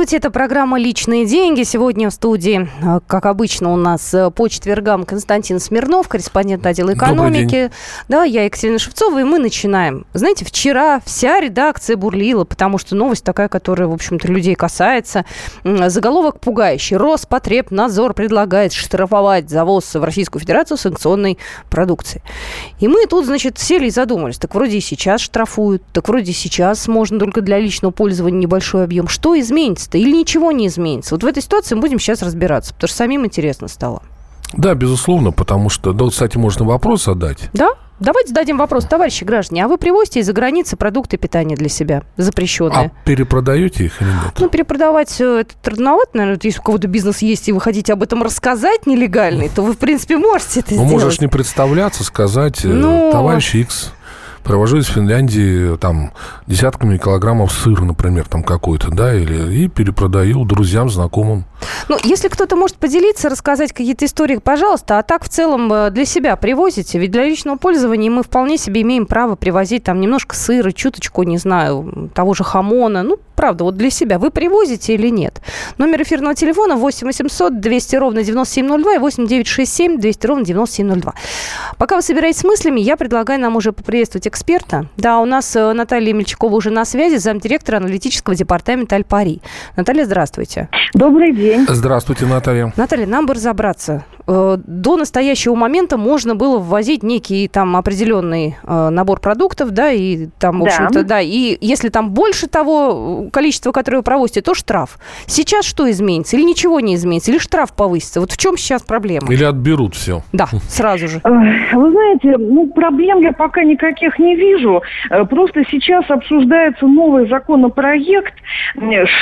Здравствуйте, это программа «Личные деньги». Сегодня в студии, э, как обычно, у нас э, по четвергам Константин Смирнов, корреспондент отдела экономики. Да, я Екатерина Шевцова, и мы начинаем. Знаете, вчера вся редакция бурлила, потому что новость такая, которая, в общем-то, людей касается. Заголовок пугающий. Роспотребнадзор предлагает штрафовать завоз в Российскую Федерацию санкционной продукции. И мы тут, значит, сели и задумались. Так вроде и сейчас штрафуют, так вроде сейчас можно только для личного пользования небольшой объем. Что из изменится-то или ничего не изменится? Вот в этой ситуации мы будем сейчас разбираться, потому что самим интересно стало. Да, безусловно, потому что, да, кстати, можно вопрос задать. Да? Давайте зададим вопрос, товарищи граждане, а вы привозите из-за границы продукты питания для себя запрещенные? А перепродаете их или нет? Ну, перепродавать э, это трудновато, наверное. Если у кого-то бизнес есть, и вы хотите об этом рассказать нелегальный, то вы, в принципе, можете это ну, сделать. Ну, можешь не представляться, сказать, э, ну... товарищ X Провожу из Финляндии там десятками килограммов сыра, например, там какой-то, да, или и перепродаю друзьям, знакомым. Ну, если кто-то может поделиться, рассказать какие-то истории, пожалуйста, а так в целом э, для себя привозите, ведь для личного пользования мы вполне себе имеем право привозить там немножко сыра, чуточку, не знаю, того же хамона, ну, правда, вот для себя вы привозите или нет? Номер эфирного телефона 8 800 200 ровно 9702 и 8 967 200 ровно 9702. Пока вы собираетесь с мыслями, я предлагаю нам уже поприветствовать эксперта. Да, у нас э, Наталья Мельчакова уже на связи, замдиректора аналитического департамента Альпари. Наталья, здравствуйте. Добрый день. Здравствуйте, Наталья. Наталья, нам бы разобраться. Э, до настоящего момента можно было ввозить некий там определенный э, набор продуктов, да, и там, в общем-то, да. да, и если там больше того количества, которое вы провозите, то штраф. Сейчас что изменится? Или ничего не изменится? Или штраф повысится? Вот в чем сейчас проблема? Или отберут все? Да, сразу же. Вы знаете, ну, проблем я пока никаких не вижу. Э, просто сейчас обсуждается новый законопроект,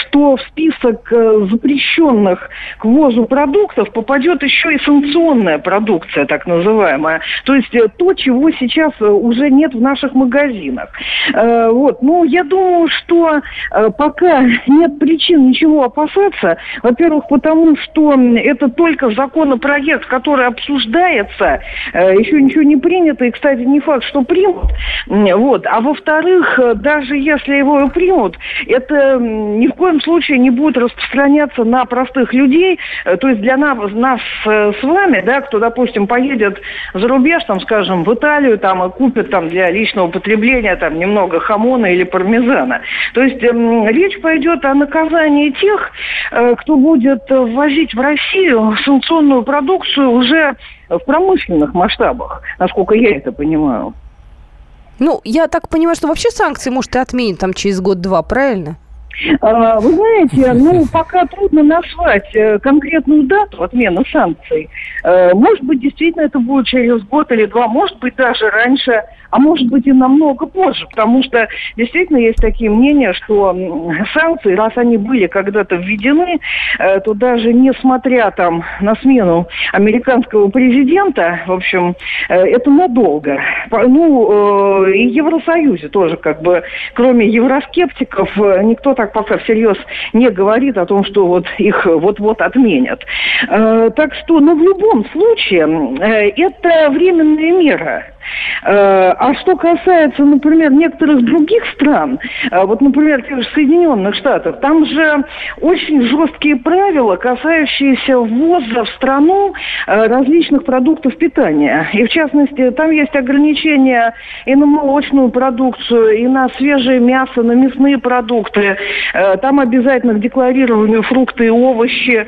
что в список запрещенных к ввозу продуктов попадет еще и санкционная продукция, так называемая. То есть э, то, чего сейчас э, уже нет в наших магазинах. Э, вот. Ну, я думаю, что пока нет причин ничего опасаться. Во-первых, потому что это только законопроект, который обсуждается, еще ничего не принято, и, кстати, не факт, что примут. Вот. А во-вторых, даже если его и примут, это ни в коем случае не будет распространяться на простых людей. То есть для нас, нас с вами, да, кто, допустим, поедет за рубеж, там, скажем, в Италию, там, и купит там для личного потребления там немного хамона или пармезана. То есть э, речь пойдет о наказании тех, э, кто будет ввозить в Россию санкционную продукцию уже в промышленных масштабах, насколько я это понимаю. Ну, я так понимаю, что вообще санкции, может, и отменят там через год-два, правильно? А, вы знаете, ну, пока трудно назвать э, конкретную дату отмены санкций. Э, может быть, действительно это будет через год или два, может быть, даже раньше а может быть и намного позже, потому что действительно есть такие мнения, что санкции, раз они были когда-то введены, э, то даже несмотря там на смену американского президента, в общем, э, это надолго. Ну, э, и Евросоюзе тоже как бы, кроме евроскептиков, никто так пока всерьез не говорит о том, что вот их вот-вот отменят. Так что, ну, в любом случае, это временная мера. Э, а что касается, например, некоторых других стран, э, вот, например, тех же Соединенных Штатов, там же очень жесткие правила, касающиеся ввоза в страну э, различных продуктов питания. И, в частности, там есть ограничения и на молочную продукцию, и на свежее мясо, на мясные продукты. Там обязательно к декларированию фрукты и овощи.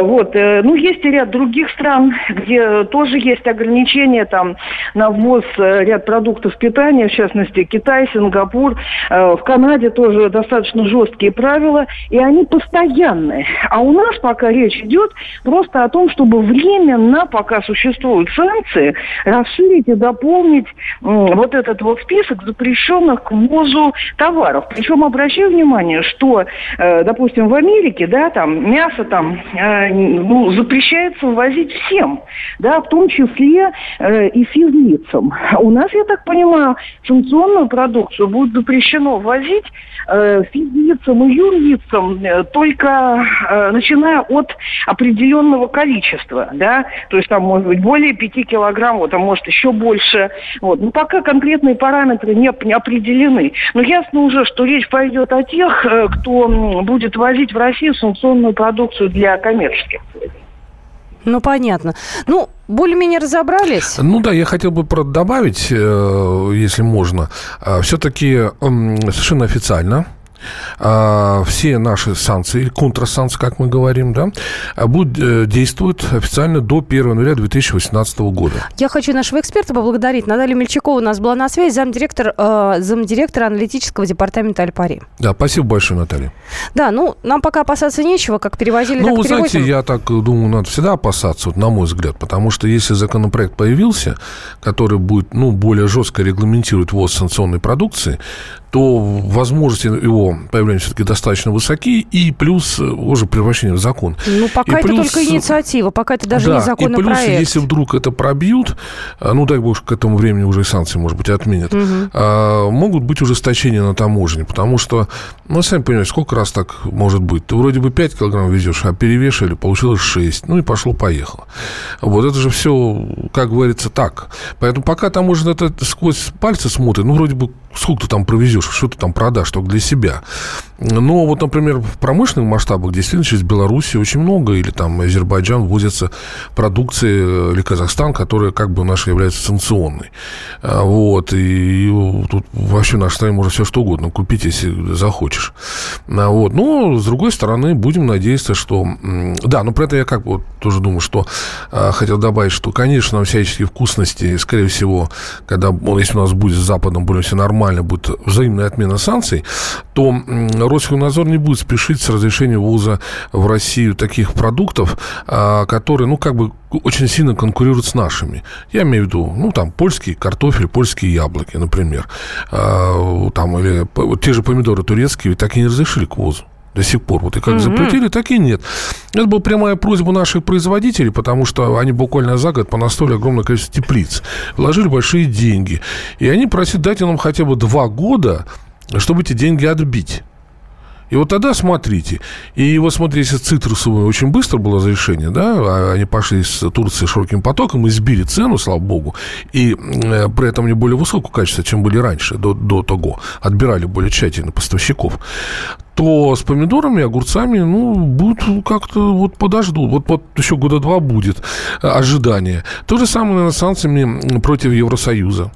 Вот. Ну, есть и ряд других стран, где тоже есть ограничения там на ввоз э, ряд продуктов питания, в частности Китай, Сингапур. Э, в Канаде тоже достаточно жесткие правила, и они постоянные. А у нас пока речь идет просто о том, чтобы временно, пока существуют санкции, расширить и дополнить вот этот вот список запрещенных к ввозу товаров. Причем обращаю внимание, что, э, допустим, в Америке, да, там мясо там ну, запрещается ввозить всем, да, в том числе и физлицам физлицам. У нас, я так понимаю, санкционную продукцию будет запрещено ввозить э, физлицам и юрлицам э, только э, начиная от определенного количества, да, то есть там может быть более 5 килограмм, вот, а может еще больше. Вот. Ну, пока конкретные параметры не, не определены. Но ясно уже, что речь пойдет о тех, э, кто будет возить в Россию санкционную продукцию для коммерческих целей. Ну, понятно. Ну, более-менее разобрались? Ну да, я хотел бы добавить, э, если можно. А, Все-таки совершенно официально все наши санкции, контрсанкции, как мы говорим, да, будут э, действовать официально до 1 января 2018 года. Я хочу нашего эксперта поблагодарить. Наталья Мельчакова у нас была на связи, замдиректор, э, замдиректора аналитического департамента Альпари. Да, спасибо большое, Наталья. Да, ну, нам пока опасаться нечего, как перевозили, ну, вы перевозим. знаете, я так думаю, надо всегда опасаться, вот, на мой взгляд, потому что если законопроект появился, который будет, ну, более жестко регламентировать ввоз санкционной продукции, то возможности его появления все-таки достаточно высоки, и плюс э, уже превращение в закон. Ну, пока и это плюс, только инициатива, пока это даже да, не законопроект. И плюс, если вдруг это пробьют, а, ну, дай бог, к этому времени уже и санкции, может быть, отменят, угу. а, могут быть ужесточения на таможне, потому что, ну, сами понимаете, сколько раз так может быть? Ты вроде бы 5 килограмм везешь, а перевешали, получилось 6, ну, и пошло-поехало. Вот это же все, как говорится, так. Поэтому пока таможня это сквозь пальцы смотрит, ну, вроде бы сколько ты там провезешь, что ты там продашь только для себя. Но вот, например, в промышленных масштабах действительно через Беларуси очень много, или там Азербайджан возится продукции, или Казахстан, которая как бы наша является санкционной. А, вот, и, и тут вообще в нашей стране можно все что угодно купить, если захочешь. А, вот, но, с другой стороны, будем надеяться, что... Да, но при этом я как бы вот тоже думаю, что а, хотел добавить, что, конечно, всяческие вкусности, скорее всего, когда, если у нас будет с Западом более все нормально, будет взаимная отмена санкций, то Росхимнадзор не будет спешить с разрешением ввоза в Россию таких продуктов, а, которые, ну, как бы очень сильно конкурируют с нашими. Я имею в виду, ну, там, польский картофель, польские яблоки, например. А, там, или те же помидоры турецкие, так и не разрешили к ввозу до сих пор. Вот и как mm-hmm. запретили, так и нет. Это была прямая просьба наших производителей, потому что они буквально за год понастроили огромное количество теплиц, вложили большие деньги. И они просят, дайте нам хотя бы два года, чтобы эти деньги отбить. И вот тогда смотрите. И вот смотрите, если цитрусовые очень быстро было разрешение, да, а они пошли с Турции широким потоком и сбили цену, слава богу, и э, при этом не более высокого качества, чем были раньше, до, до того, отбирали более тщательно поставщиков, то с помидорами, огурцами, ну, будут как-то вот подождут. Вот, вот еще года два будет ожидание. То же самое, наверное, с санкциями против Евросоюза.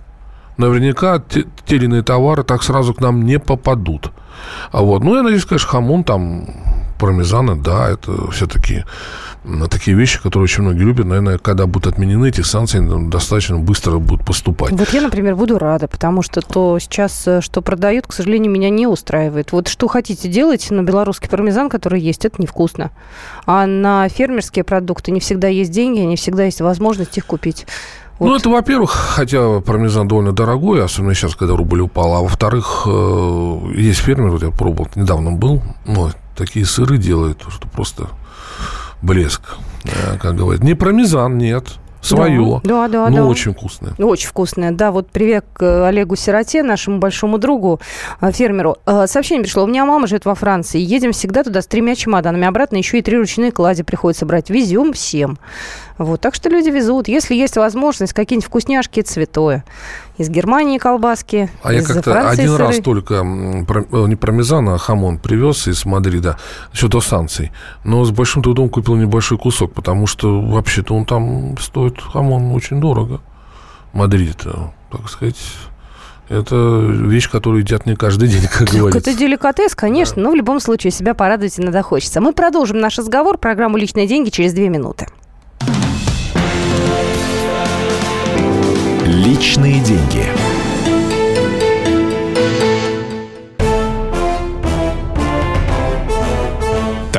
Наверняка те, те или иные товары так сразу к нам не попадут. А вот, ну, я надеюсь, конечно, хамон там, пармезаны, да, это все-таки такие вещи, которые очень многие любят. Наверное, когда будут отменены эти санкции, достаточно быстро будут поступать. Вот я, например, буду рада, потому что то сейчас, э, что продают, к сожалению, меня не устраивает. Вот что хотите делать на белорусский пармезан, который есть, это невкусно. А на фермерские продукты не всегда есть деньги, не всегда есть возможность их купить. Вот. Ну, это, во-первых, хотя пармезан довольно дорогой, особенно сейчас, когда рубль упал. А во-вторых, э, есть фермер, вот я пробовал, недавно был, ну, такие сыры делают, что просто блеск, как говорят. Не пармезан, нет свое. Да, да, но да. очень вкусное. Очень вкусное, да. Вот привет к Олегу Сироте, нашему большому другу, э, фермеру. Э, сообщение пришло. У меня мама живет во Франции. Едем всегда туда с тремя чемоданами. Обратно еще и три ручные клади приходится брать. Везем всем. Вот, так что люди везут. Если есть возможность, какие-нибудь вкусняшки, святое. Из Германии колбаски, А я как-то один сыры. раз только, э, не пармезан, а хамон привез из Мадрида, еще до санкций. Но с большим трудом купил небольшой кусок, потому что вообще-то он там стоит, хамон, очень дорого. Мадрид, так сказать, это вещь, которую едят не каждый день, как так говорится. Это деликатес, конечно, да. но в любом случае себя порадовать иногда хочется. Мы продолжим наш разговор, программу «Личные деньги» через две минуты. Личные деньги.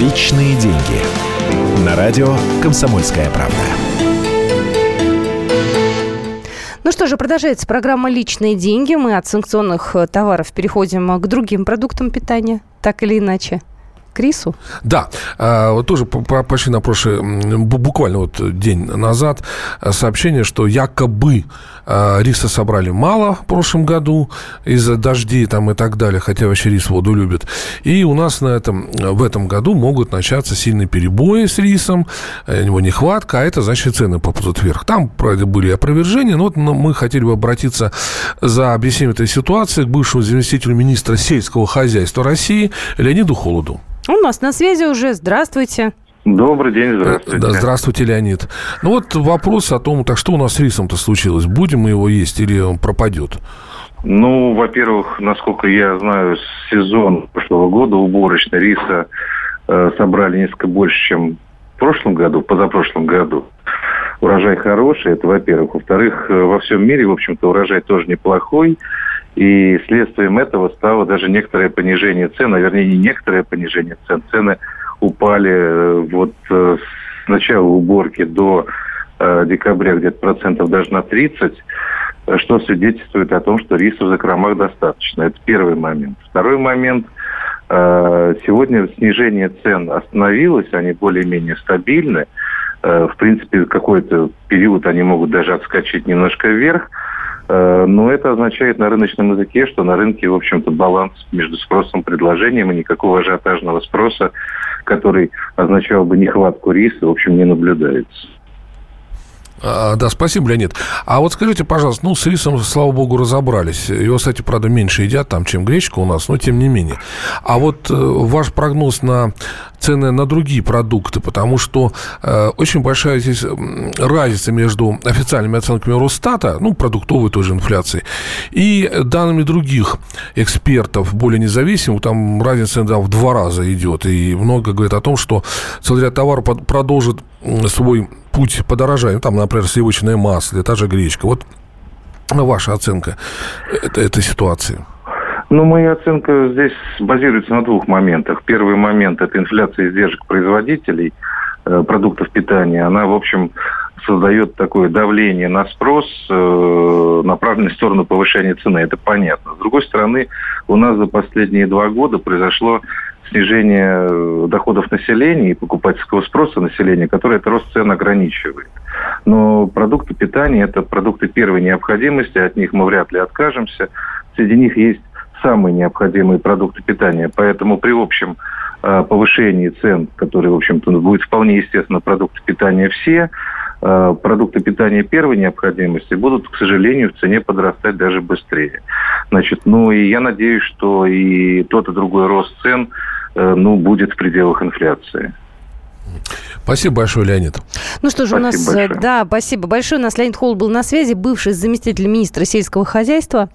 Личные деньги. На радио «Комсомольская правда». Ну что же, продолжается программа «Личные деньги». Мы от санкционных товаров переходим к другим продуктам питания, так или иначе к рису? Да, а, вот тоже почти на прошлый, буквально вот день назад э, сообщение, что якобы а, риса собрали мало в прошлом году из-за дождей там и так далее, хотя вообще рис воду любит. И у нас на этом, в этом году могут начаться сильные перебои с рисом, э, его нехватка, а это значит цены попадут вверх. Там, правда, были опровержения, но вот мы хотели бы обратиться за объяснением этой ситуации к бывшему заместителю министра сельского хозяйства России Леониду Холоду. У нас на связи уже. Здравствуйте. Добрый день, здравствуйте. Да, здравствуйте, Леонид. Ну вот вопрос о том, так что у нас с рисом-то случилось? Будем мы его есть или он пропадет? Ну, во-первых, насколько я знаю, сезон прошлого года уборочный риса э, собрали несколько больше, чем в прошлом году, позапрошлом году. Урожай хороший, это во-первых. Во-вторых, э, во всем мире, в общем-то, урожай тоже неплохой. И следствием этого стало даже некоторое понижение цен, а вернее не некоторое понижение цен. Цены упали э, вот э, с начала уборки до декабря где-то процентов даже на 30, что свидетельствует о том, что риса в закромах достаточно. Это первый момент. Второй момент. Сегодня снижение цен остановилось, они более-менее стабильны. В принципе, какой-то период они могут даже отскочить немножко вверх. Э, но это означает на рыночном языке, что на рынке, в общем-то, баланс между спросом и предложением, и никакого ажиотажного спроса, который означал бы нехватку риса, в общем, не наблюдается. А, да, спасибо, Леонид. А вот скажите, пожалуйста, ну, с рисом, слава богу, разобрались. Его, кстати, правда, меньше едят там, чем гречка у нас, но тем не менее. А вот э, ваш прогноз на цены на другие продукты, потому что э, очень большая здесь разница между официальными оценками Росстата, ну, продуктовой тоже инфляции, и данными других экспертов, более независимых, там разница да, в два раза идет, и много говорит о том, что целый ряд товаров продолжит свой путь подорожания, там, например, сливочное масло, та же гречка. Вот ваша оценка этой, этой ситуации. Ну, моя оценка здесь базируется на двух моментах. Первый момент – это инфляция издержек производителей э, продуктов питания. Она, в общем, создает такое давление на спрос, э, направленное в сторону повышения цены. Это понятно. С другой стороны, у нас за последние два года произошло снижение э, доходов населения и покупательского спроса населения, которое этот рост цен ограничивает. Но продукты питания – это продукты первой необходимости, от них мы вряд ли откажемся. Среди них есть самые необходимые продукты питания. Поэтому при общем э, повышении цен, которые, в общем-то, будет вполне естественно продукты питания все, э, продукты питания первой необходимости будут, к сожалению, в цене подрастать даже быстрее. Значит, ну и я надеюсь, что и тот и другой рост цен ну, будет в пределах инфляции. Спасибо большое, Леонид. Ну что же, спасибо у нас, э, большое. да, спасибо большое. У нас Леонид Холл был на связи, бывший заместитель министра сельского хозяйства.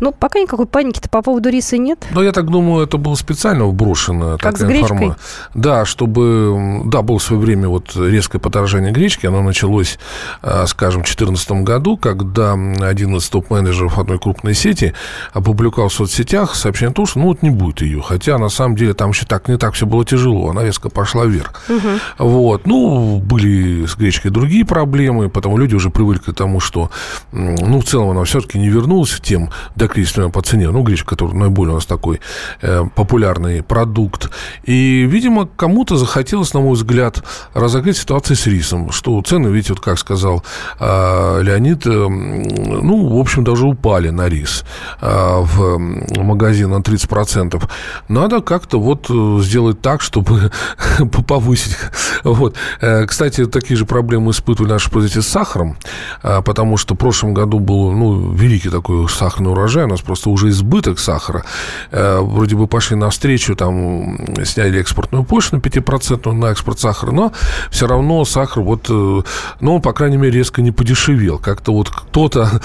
Ну, пока никакой паники-то по поводу риса нет. Ну, я так думаю, это было специально вброшено. Как такая с гречкой? Информа... Да, чтобы... Да, было в свое время вот резкое подорожание гречки. Оно началось, э, скажем, в 2014 году, когда один из топ-менеджеров одной крупной сети опубликовал в соцсетях сообщение о том, что ну вот не будет ее. Хотя, на самом деле, там еще так, не так все было тяжело. Она резко пошла вверх. Угу. Вот. Ну, были с гречкой другие проблемы, потому люди уже привыкли к тому, что, ну, в целом она все-таки не вернулась к тем кризисную по цене, ну, гречка, который наиболее у нас такой э, популярный продукт. И, видимо, кому-то захотелось, на мой взгляд, разогреть ситуацию с рисом, что цены, видите, вот как сказал э, Леонид, э, ну, в общем, даже упали на рис э, в магазин на 30%. Надо как-то вот э, сделать так, чтобы повысить. Вот. Э, кстати, такие же проблемы испытывали наши производители с сахаром, э, потому что в прошлом году был, ну, великий такой сахарный урожай, урожай, у нас просто уже избыток сахара. Э, вроде бы пошли навстречу, там, сняли экспортную пошлину 5% на экспорт сахара, но все равно сахар вот, э, ну, по крайней мере, резко не подешевел. Как-то вот кто-то,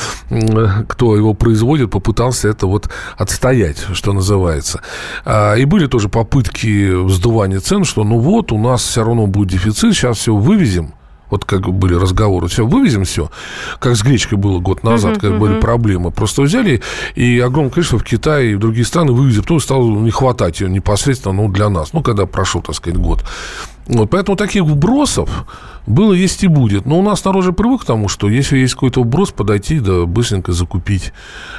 кто его производит, попытался это вот отстоять, что называется. А, и были тоже попытки вздувания цен, что ну вот, у нас все равно будет дефицит, сейчас все вывезем, вот как были разговоры, все, вывезем все, как с гречкой было год назад, uh-huh, как uh-huh. были проблемы. Просто взяли и огромное количество в Китае и в другие страны вывезли, потом стало не хватать ее непосредственно ну, для нас, ну, когда прошел, так сказать, год. Вот, поэтому таких вбросов было, есть и будет. Но у нас народ же привык к тому, что если есть какой-то вброс, подойти, да быстренько закупить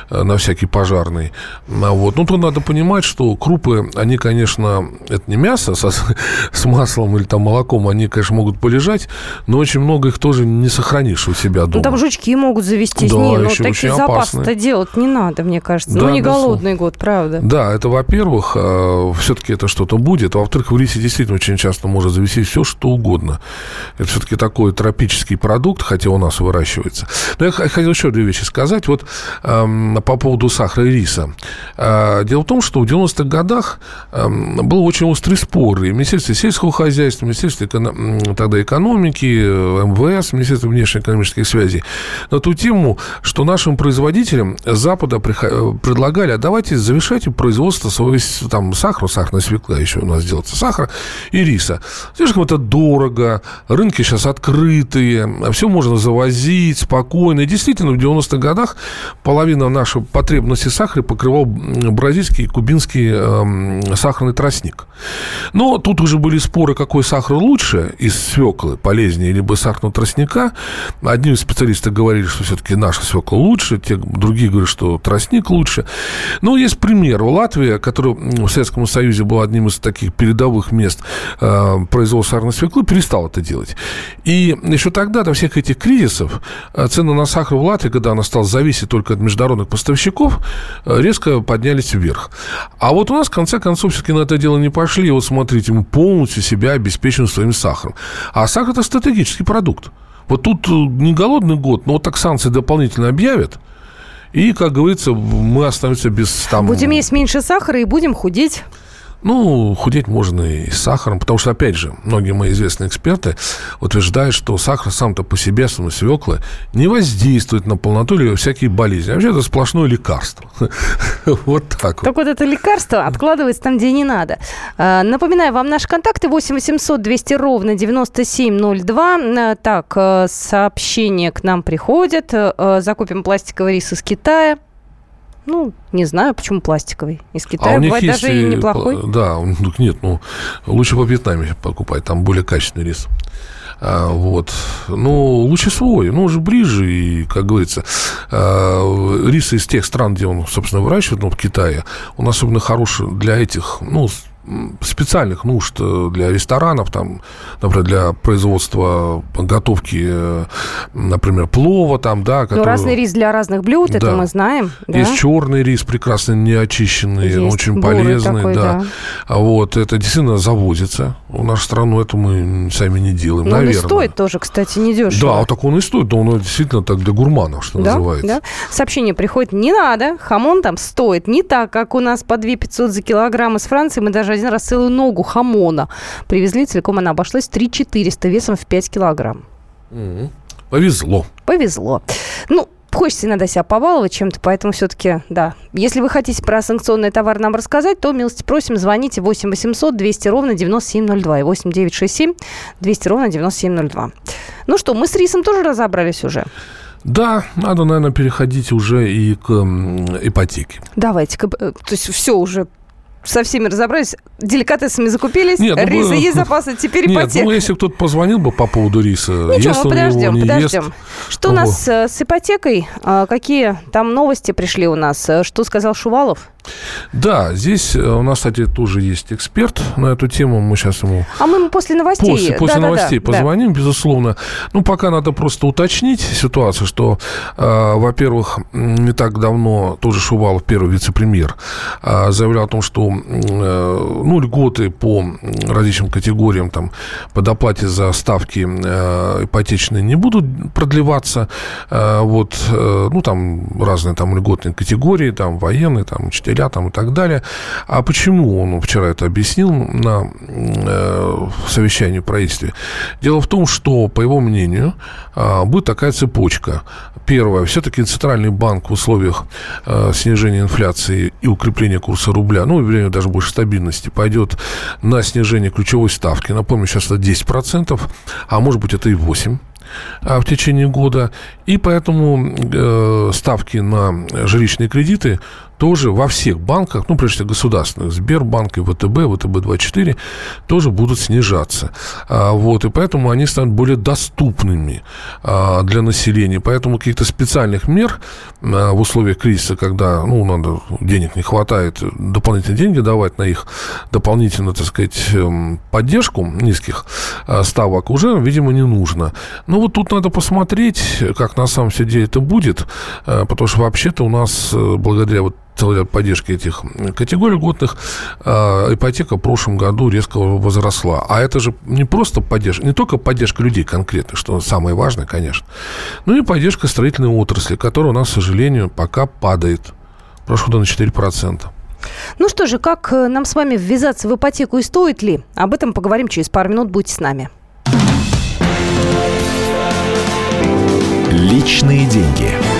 э, на всякий пожарный. А вот. Ну, то надо понимать, что крупы, они, конечно, это не мясо со, с маслом или там молоком, они, конечно, могут полежать, но очень много их тоже не сохранишь у себя дома. Ну, там жучки могут завестись. Да, не, ну, такие запасы-то делать не надо, мне кажется. Да, ну, не голодный год, правда. Да, это, во-первых, э, все-таки это что-то будет. А во-вторых, в рисе действительно очень часто может завести все, что угодно. Это все-таки такой тропический продукт, хотя у нас выращивается. Но я хотел еще две вещи сказать. Вот э, по поводу сахара и риса. Э, дело в том, что в 90-х годах э, был очень острый спор. И Министерство сельского хозяйства, Министерство эко... тогда экономики, МВС, Министерство внешнеэкономических связей на ту тему, что нашим производителям Запада предлагали, а давайте завершайте производство своего там, сахара, сахарной свекла еще у нас делается, сахара и риса. Слишком это дорого, рынки сейчас открытые, все можно завозить спокойно. И действительно, в 90-х годах половина нашей потребности сахара покрывал бразильский и кубинский э, сахарный тростник. Но тут уже были споры, какой сахар лучше из свеклы, полезнее, либо сахарного тростника. Одни специалисты говорили, что все-таки наша свекла лучше, те, другие говорят, что тростник лучше. Но есть пример. Латвия, которая в Советском Союзе была одним из таких передовых мест э, производства сахарной свеклы, перестала это делать. И еще тогда, до всех этих кризисов, э, цены на сахар в Латвии, когда она стала зависеть только от международных поставщиков, э, резко поднялись вверх. А вот у нас, в конце концов, все-таки на это дело не пошли. Вот смотрите, мы полностью себя обеспечим своим сахаром. А сахар – это стратегический продукт. Вот тут э, не голодный год, но вот так санкции дополнительно объявят – и, как говорится, мы останемся без там... Будем есть меньше сахара и будем худеть. Ну, худеть можно и с сахаром, потому что, опять же, многие мои известные эксперты утверждают, что сахар сам-то по себе, сам свеклы, не воздействует на полноту или всякие болезни. Вообще это сплошное лекарство. Вот так Так вот это лекарство откладывается там, где не надо. А, напоминаю вам наши контакты 8 800 200 ровно 9702. А, так, э, сообщения к нам приходят. Э, закупим пластиковый рис из Китая. Ну, не знаю, почему пластиковый. Из Китая а бывает даже и неплохой. Да, нет, ну, лучше по Вьетнаме покупать, там более качественный рис. А, вот. Ну, лучше свой, ну, уже ближе, и, как говорится, а, рис из тех стран, где он, собственно, выращивает, ну, в Китае, он особенно хороший для этих, ну, специальных нужд э, для ресторанов, там, например, для производства готовки, э, например, плова, там, да. Который... Ну, разный рис для разных блюд, да. это мы знаем. Да? Есть черный рис, прекрасно неочищенный, Есть очень полезный, такой, да. да. А вот это действительно завозится в нашу страну, это мы сами не делаем, Но наверное. он и стоит тоже, кстати, недешево. Да, вот так он и стоит, но он действительно так для гурманов, что да? называется. Да? Сообщение приходит, не надо, хамон там стоит не так, как у нас по 2 500 за килограмм из Франции, мы даже один раз целую ногу хамона привезли, целиком она обошлась 3 400 весом в 5 килограмм. Повезло. Повезло. Ну, Хочется иногда себя побаловать чем-то, поэтому все-таки, да. Если вы хотите про санкционный товар нам рассказать, то, милости просим, звоните 8 800 200 ровно 9702 и 8 967 200 ровно 9702. Ну что, мы с рисом тоже разобрались уже? Да, надо, наверное, переходить уже и к ипотеке. Давайте. Э, то есть все уже со всеми разобрались, деликатесами закупились, Нет, ну, риса есть запасы, теперь Нет, ипотека. ну, если кто-то позвонил бы по поводу риса, Ничего, ест подождем, его, подождем. Ест. Что Ого. у нас э, с ипотекой? А, какие там новости пришли у нас? Э, что сказал Шувалов? Да, здесь э, у нас, кстати, тоже есть эксперт на эту тему. Мы сейчас ему... А мы после новостей... После, после да, новостей да, позвоним, да. безусловно. Ну, пока надо просто уточнить ситуацию, что, э, во-первых, не так давно тоже Шувалов, первый вице-премьер, э, заявлял о том, что э, ну, льготы по различным категориям там, по доплате за ставки э, ипотечные не будут продлеваться. Э, вот, э, ну, там разные там льготные категории, там военные, там учителя, там и так далее. А почему он вчера это объяснил на э, совещании в правительстве? Дело в том, что, по его мнению, э, будет такая цепочка. Первое, все-таки Центральный банк в условиях э, снижения инфляции и укрепления курса рубля, ну, или даже больше стабильности, пойдет на снижение ключевой ставки. Напомню, сейчас это 10%, а может быть это и 8% а, в течение года. И поэтому э, ставки на жилищные кредиты тоже во всех банках, ну, прежде всего, государственных, Сбербанк и ВТБ, ВТБ-24, тоже будут снижаться. А, вот, и поэтому они станут более доступными а, для населения. Поэтому каких-то специальных мер а, в условиях кризиса, когда, ну, надо, денег не хватает, дополнительные деньги давать на их дополнительную, так сказать, эм, поддержку низких ставок уже, видимо, не нужно. Но вот тут надо посмотреть, как на самом деле это будет, потому что вообще-то у нас э, благодаря вот поддержки этих категорий льготных, э, ипотека в прошлом году резко возросла. А это же не просто поддержка, не только поддержка людей конкретно, что самое важное, конечно, но и поддержка строительной отрасли, которая у нас, к сожалению, пока падает. Прошлый год на 4%. Ну что же, как э, нам с вами ввязаться в ипотеку и стоит ли? Об этом поговорим через пару минут. Будьте с нами. Личные деньги.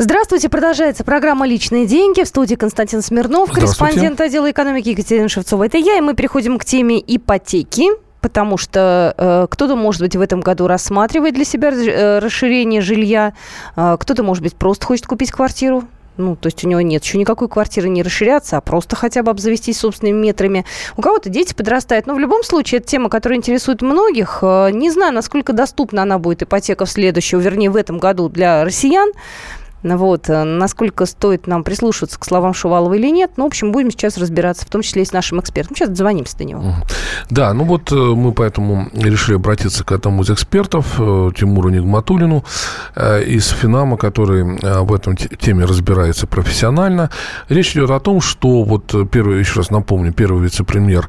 Здравствуйте, продолжается программа «Личные деньги». В студии Константин Смирнов, корреспондент отдела экономики Екатерина Шевцова. Это я, и мы переходим к теме ипотеки потому что э, кто-то, может быть, в этом году рассматривает для себя э, расширение жилья, э, кто-то, может быть, просто хочет купить квартиру. Ну, то есть у него нет еще никакой квартиры не расширяться, а просто хотя бы обзавестись собственными метрами. У кого-то дети подрастают. Но в любом случае, это тема, которая интересует многих. Э, не знаю, насколько доступна она будет, ипотека в следующем, вернее, в этом году для россиян. Вот. Э, насколько стоит нам прислушиваться к словам Шувалова или нет, ну, в общем, будем сейчас разбираться, в том числе и с нашим экспертом. Сейчас дозвонимся до него. Да, ну вот э, мы поэтому решили обратиться к одному из экспертов, э, Тимуру Нигматулину из Финама, который в этом теме разбирается профессионально. Речь идет о том, что вот первый, еще раз напомню, первый вице-премьер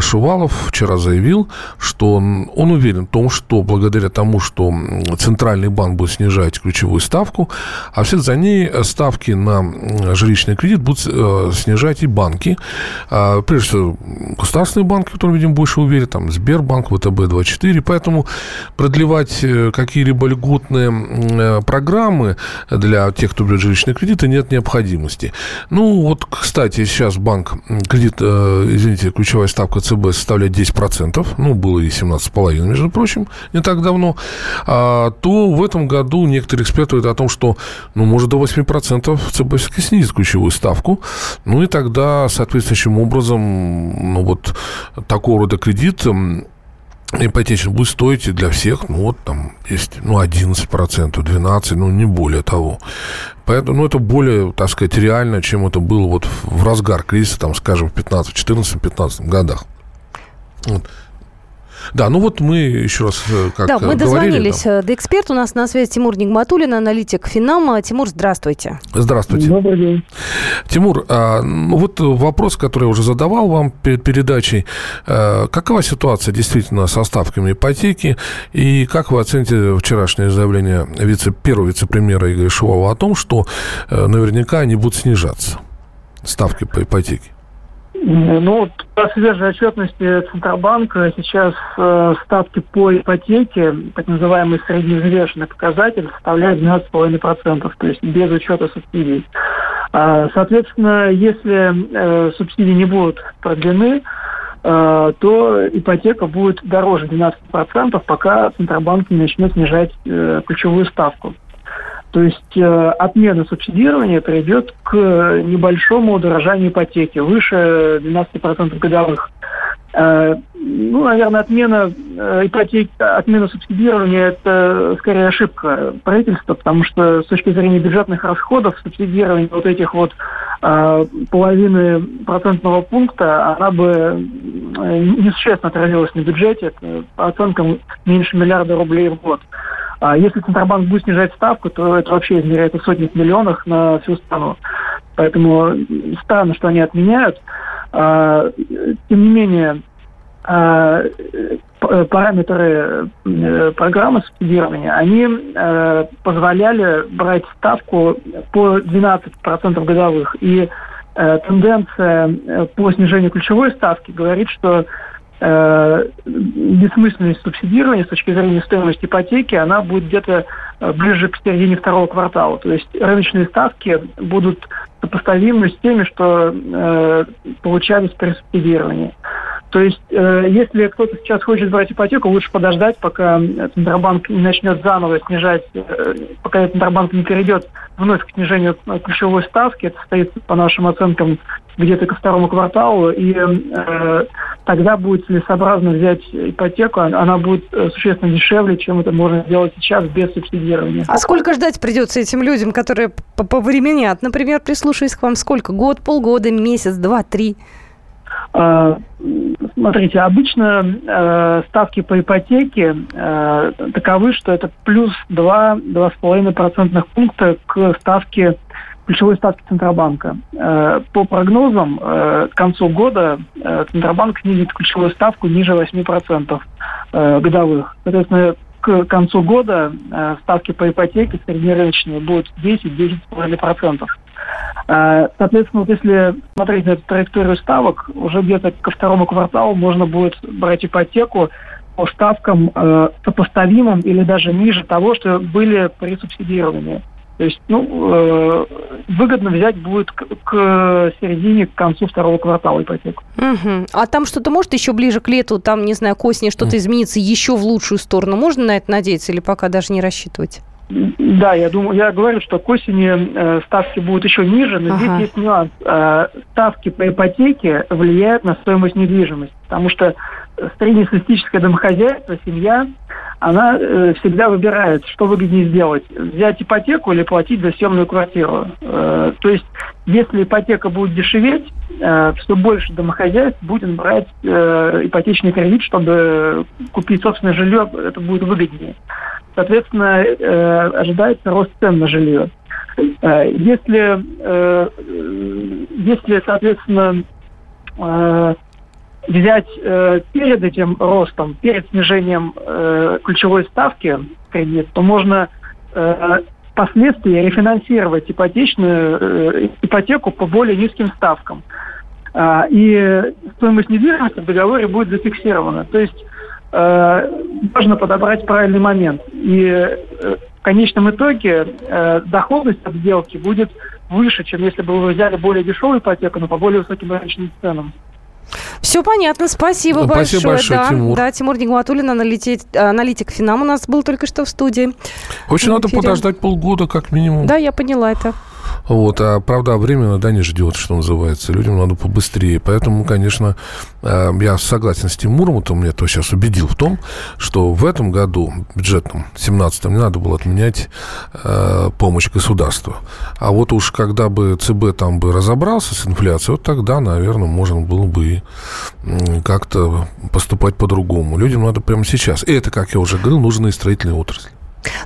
Шувалов вчера заявил, что он, он уверен в том, что благодаря тому, что Центральный банк будет снижать ключевую ставку, а вслед за ней ставки на жилищный кредит будут э, снижать и банки. А, прежде всего, государственные банки, которые, видим, больше уверен, там Сбербанк, ВТБ-24, поэтому продлевать э, какие-либо льготные э, программы для тех, кто берет жилищные кредиты, нет необходимости. Ну, вот, кстати, сейчас банк, кредит, извините, ключевая ставка ЦБ составляет 10%, ну, было и 17,5%, между прочим, не так давно, а, то в этом году некоторые эксперты говорят о том, что, ну, может, до 8% ЦБ все-таки снизит ключевую ставку. Ну, и тогда соответствующим образом, ну, вот такого рода кредит ипотечный будет стоить для всех, ну, вот там есть, ну, 11%, 12%, ну, не более того. Поэтому, ну, это более, так сказать, реально, чем это было вот в разгар кризиса, там, скажем, в 15, 14, 15 годах. Вот. Да, ну вот мы еще раз э, как Да, мы говорили, дозвонились да. Э, до эксперта. У нас на связи Тимур Нигматуллин, аналитик Финама. Тимур, здравствуйте. Здравствуйте. Добрый день. Тимур, а, ну вот вопрос, который я уже задавал вам перед передачей. А, какова ситуация действительно со ставками ипотеки? И как вы оцените вчерашнее заявление вице, первого вице-премьера Игоря Шувова о том, что э, наверняка они будут снижаться, ставки по ипотеке? Ну, по свежей отчетности Центробанка сейчас э, ставки по ипотеке, так называемый средневзвешенный показатель, составляют 12,5%, то есть без учета субсидий. А, соответственно, если э, субсидии не будут продлены, э, то ипотека будет дороже 12%, пока Центробанк не начнет снижать э, ключевую ставку. То есть э, отмена субсидирования приведет к небольшому удорожанию ипотеки, выше 12% годовых. Э, ну, наверное, отмена э, ипотеки, отмена субсидирования – это скорее ошибка правительства, потому что с точки зрения бюджетных расходов субсидирование вот этих вот э, половины процентного пункта, она бы э, несущественно отразилась на бюджете, по оценкам меньше миллиарда рублей в год. А если Центробанк будет снижать ставку, то это вообще измеряется в сотнях миллионах на всю страну. Поэтому странно, что они отменяют. А, тем не менее, а, параметры э, программы субсидирования, они э, позволяли брать ставку по 12% годовых. И э, тенденция по снижению ключевой ставки говорит, что бессмысленность субсидирования с точки зрения стоимости ипотеки, она будет где-то э, ближе к середине второго квартала. То есть рыночные ставки будут сопоставимы с теми, что э, получались при субсидировании. То есть, э, если кто-то сейчас хочет брать ипотеку, лучше подождать, пока Центробанк не начнет заново снижать, э, пока Центробанк не перейдет вновь к снижению ключевой ставки. Это стоит, по нашим оценкам, где-то ко второму кварталу. И э, тогда будет целесообразно взять ипотеку. Она будет э, существенно дешевле, чем это можно сделать сейчас без субсидирования. А сколько ждать придется этим людям, которые повременят? Например, прислушаясь к вам, сколько? Год, полгода, месяц, два, три? А, смотрите, обычно э, ставки по ипотеке э, таковы, что это плюс 2-2,5 процентных пункта к ставке ключевой ставки Центробанка. Э, по прогнозам, э, к концу года э, Центробанк снизит ключевую ставку ниже 8% э, годовых. Соответственно, к концу года э, ставки по ипотеке среднерыночные будут 10-10,5%. Э, соответственно, вот если смотреть на эту траекторию ставок, уже где-то ко второму кварталу можно будет брать ипотеку по ставкам э, сопоставимым или даже ниже того, что были при субсидировании. То есть, ну, э, выгодно взять будет к, к середине, к концу второго квартала ипотеку. Угу. А там что-то может еще ближе к лету, там, не знаю, к осени что-то измениться еще в лучшую сторону? Можно на это надеяться или пока даже не рассчитывать? Да, я думаю, я говорю, что к осени э, ставки будут еще ниже, но ага. здесь есть нюанс. Э, ставки по ипотеке влияют на стоимость недвижимости, потому что среднестатистическое домохозяйство, семья, она э, всегда выбирает, что выгоднее сделать. Взять ипотеку или платить за съемную квартиру. Э, то есть, если ипотека будет дешеветь, э, все больше домохозяйств будет брать э, ипотечный кредит, чтобы купить собственное жилье, это будет выгоднее. Соответственно, э, ожидается рост цен на жилье. Э, если, э, если, соответственно, э, взять э, перед этим ростом, перед снижением э, ключевой ставки кредит, то можно э, впоследствии рефинансировать ипотечную э, ипотеку по более низким ставкам. Э, и стоимость недвижимости в договоре будет зафиксирована. То есть важно подобрать правильный момент. И э, в конечном итоге э, доходность от сделки будет выше, чем если бы вы взяли более дешевую ипотеку, но по более высоким рыночным ценам. Все понятно, спасибо, ну, большое. Спасибо большое, да, Тимур. Да, Тимур Нигматуллин, аналитик, аналитик Финам у нас был только что в студии. Очень надо подождать полгода, как минимум. Да, я поняла это. Вот, а правда, время иногда не ждет, что называется. Людям надо побыстрее. Поэтому, конечно, э, я согласен с Тимуром, это меня то сейчас убедил в том, что в этом году, бюджетном, 17-м, не надо было отменять э, помощь государству. А вот уж когда бы ЦБ там бы разобрался с инфляцией, вот тогда, наверное, можно было бы как-то поступать по-другому. Людям надо прямо сейчас. И это, как я уже говорил, нужно и строительная отрасль.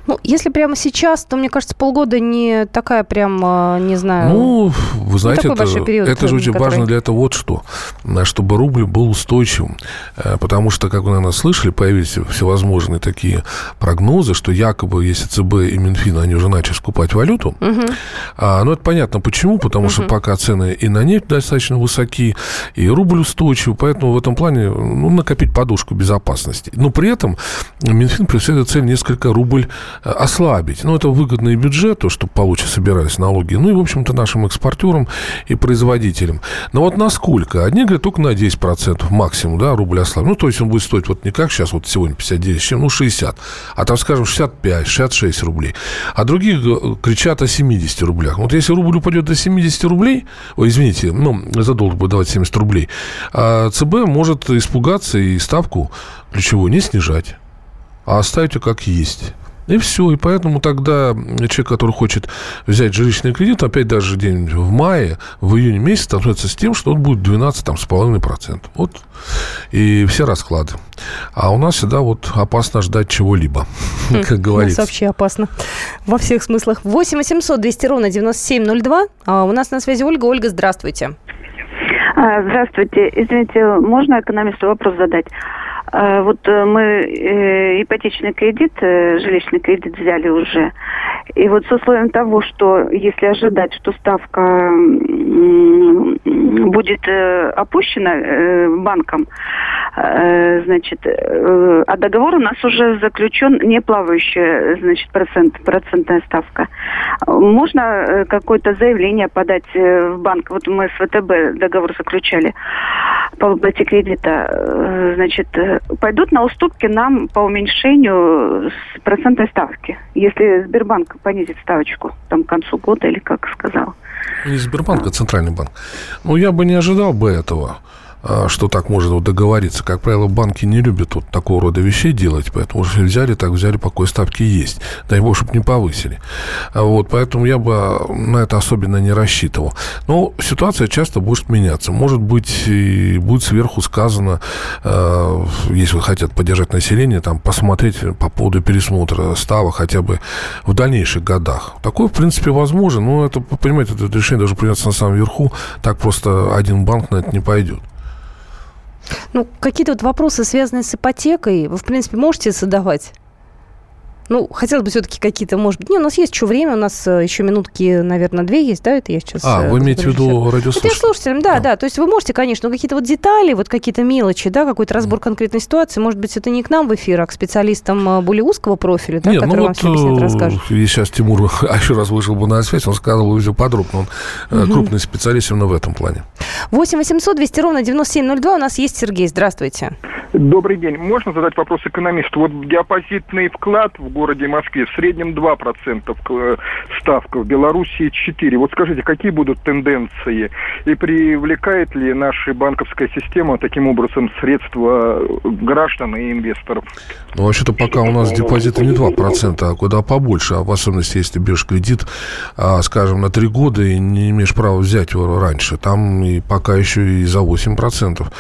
Ну, если прямо сейчас, то, мне кажется, полгода не такая прям, а, не знаю... Ну, вы знаете, это, период, это же очень который... важно для этого вот что, чтобы рубль был устойчивым. Э, потому что, как вы, наверное, слышали, появились всевозможные такие прогнозы, что якобы, если ЦБ и Минфин, они уже начали скупать валюту, угу. а, ну, это понятно почему, потому угу. что пока цены и на нефть достаточно высоки, и рубль устойчивый, поэтому в этом плане ну, накопить подушку безопасности. Но при этом Минфин преследует цель несколько рубль Э, ослабить. Ну, это выгодно и бюджету, чтобы получше собирались налоги, ну и, в общем-то, нашим экспортерам и производителям. Но вот насколько? Одни говорят, только на 10% максимум, да, рубль ослабить. Ну, то есть он будет стоить вот не как сейчас, вот сегодня 59, чем, ну, 60, а там, скажем, 65, 66 рублей. А другие кричат о 70 рублях. Вот если рубль упадет до 70 рублей, ой, извините, ну, за долг будет давать 70 рублей, а ЦБ может испугаться и ставку ключевую не снижать, а оставить ее как есть. И все. И поэтому тогда человек, который хочет взять жилищный кредит, опять даже день в мае, в июне месяце, столкнется с тем, что он будет 12,5%. Вот и все расклады. А у нас всегда вот опасно ждать чего-либо, хм, как говорится. У нас вообще опасно. Во всех смыслах. 8 800 200 ровно 9702. А у нас на связи Ольга. Ольга, здравствуйте. А, здравствуйте. Извините, можно экономисту вопрос задать? А, вот э, мы э, ипотечный кредит, э, жилищный кредит взяли уже. И вот с условием того, что если ожидать, что ставка будет опущена банком, значит, а договор у нас уже заключен не плавающая, значит, процент, процентная ставка. Можно какое-то заявление подать в банк? Вот мы с ВТБ договор заключали по выплате кредита. Значит, пойдут на уступки нам по уменьшению процентной ставки, если Сбербанк понизит ставочку там, к концу года или как сказал. Не Сбербанк, а Центральный банк. Ну, я бы не ожидал бы этого. А, что так можно вот договориться. Как правило, банки не любят вот такого рода вещей делать, поэтому уже взяли, так взяли, по какой ставке есть. Дай бог, чтобы не повысили. А вот, поэтому я бы на это особенно не рассчитывал. Но ситуация часто будет меняться. Может быть, и будет сверху сказано, э, если хотят поддержать население, там, посмотреть по поводу пересмотра става хотя бы в дальнейших годах. Такое, в принципе, возможно, но это, понимаете, это решение должно приняться на самом верху. Так просто один банк на это не пойдет. Ну, какие-то вот вопросы, связанные с ипотекой, вы, в принципе, можете задавать? Ну, хотелось бы все-таки какие-то, может быть... Не, у нас есть еще время, у нас э, еще минутки, наверное, две есть, да, это я сейчас... А, вы имеете в виду радиослушателей? Это слушателям, да, да, да. То есть вы можете, конечно, какие-то вот детали, вот какие-то мелочи, да, какой-то разбор конкретной ситуации, может быть, это не к нам в эфир, а к специалистам э, более узкого профиля, да, Нет, который ну вам вот, все объяснит, расскажет. И сейчас Тимур еще раз вышел бы на связь, он сказал уже подробно, он угу. крупный специалист именно в этом плане. 8 800 200 ровно 9702, у нас есть Сергей, здравствуйте. Добрый день. Можно задать вопрос экономисту? Вот депозитный вклад в городе Москве в среднем 2% ставка, в Белоруссии 4%. Вот скажите, какие будут тенденции? И привлекает ли наша банковская система таким образом средства граждан и инвесторов? Ну, вообще-то пока у нас депозиты не 2%, а куда побольше. А в особенности, если берешь кредит, а, скажем, на 3 года и не имеешь права взять его раньше. Там и пока еще и за 8%.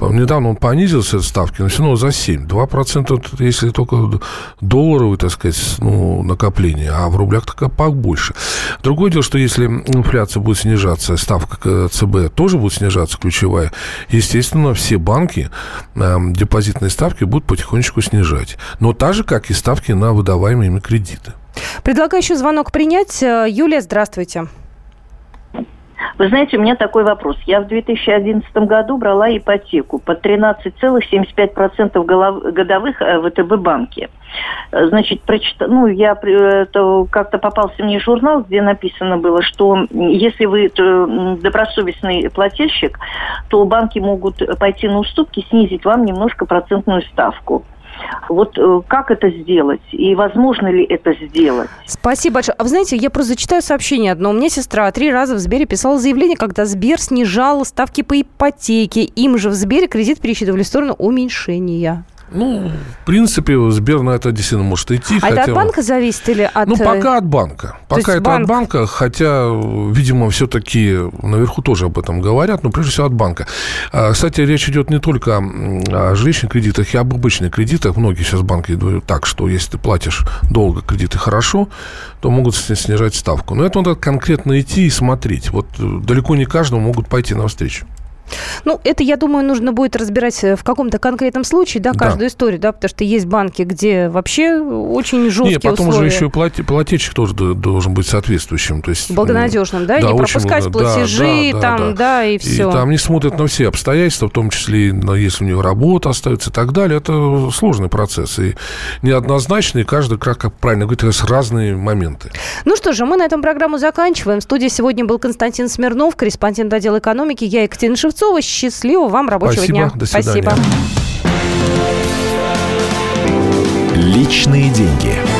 Недавно он понизился, ставки, но все за 7. 2% если только долларовый, так сказать, ну, накопление, а в рублях так побольше. Другое дело, что если инфляция будет снижаться, ставка ЦБ тоже будет снижаться, ключевая, естественно, все банки э, депозитные ставки будут потихонечку снижать. Но так же, как и ставки на выдаваемые ими кредиты. Предлагаю еще звонок принять. Юлия, здравствуйте. Вы знаете, у меня такой вопрос. Я в 2011 году брала ипотеку по 13,75% годовых э, в ВТБ банке. Значит, прочит... ну, я как-то попался мне журнал, где написано было, что если вы добросовестный плательщик, то банки могут пойти на уступки, снизить вам немножко процентную ставку. Вот э, как это сделать? И возможно ли это сделать? Спасибо большое. А вы знаете, я просто зачитаю сообщение одно. У меня сестра три раза в Сбере писала заявление, когда Сбер снижал ставки по ипотеке. Им же в Сбере кредит пересчитывали в сторону уменьшения. Ну, в принципе, Сбер на это действительно может идти. А хотя... это от банка зависит или от... Ну, пока от банка. Пока это банк... от банка, хотя, видимо, все-таки наверху тоже об этом говорят, но прежде всего от банка. А, кстати, речь идет не только о жилищных кредитах и об обычных кредитах. Многие сейчас банки говорят так, что если ты платишь долго кредиты хорошо, то могут снижать ставку. Но это надо конкретно идти и смотреть. Вот э, далеко не каждому могут пойти навстречу. Ну, это, я думаю, нужно будет разбирать э, в каком-то конкретном случае, да, каждую да. историю, да, потому что есть банки, где вообще очень жесткие Нет, потом условия. же еще и плати, платечек тоже должен быть соответствующим, то есть... Благонадежным, да, да не пропускать много, платежи, да, там, да, да, да, и все. И там не смотрят на все обстоятельства, в том числе, если у него работа остается и так далее, это сложный процесс, и неоднозначный, каждый, как правильно говорить, разные моменты. Ну что же, мы на этом программу заканчиваем. В студии сегодня был Константин Смирнов, корреспондент отдела экономики, я Екатерина Шевцова. Кузнецова. Счастливого вам рабочего Спасибо, дня. До свидания. Спасибо. Личные деньги.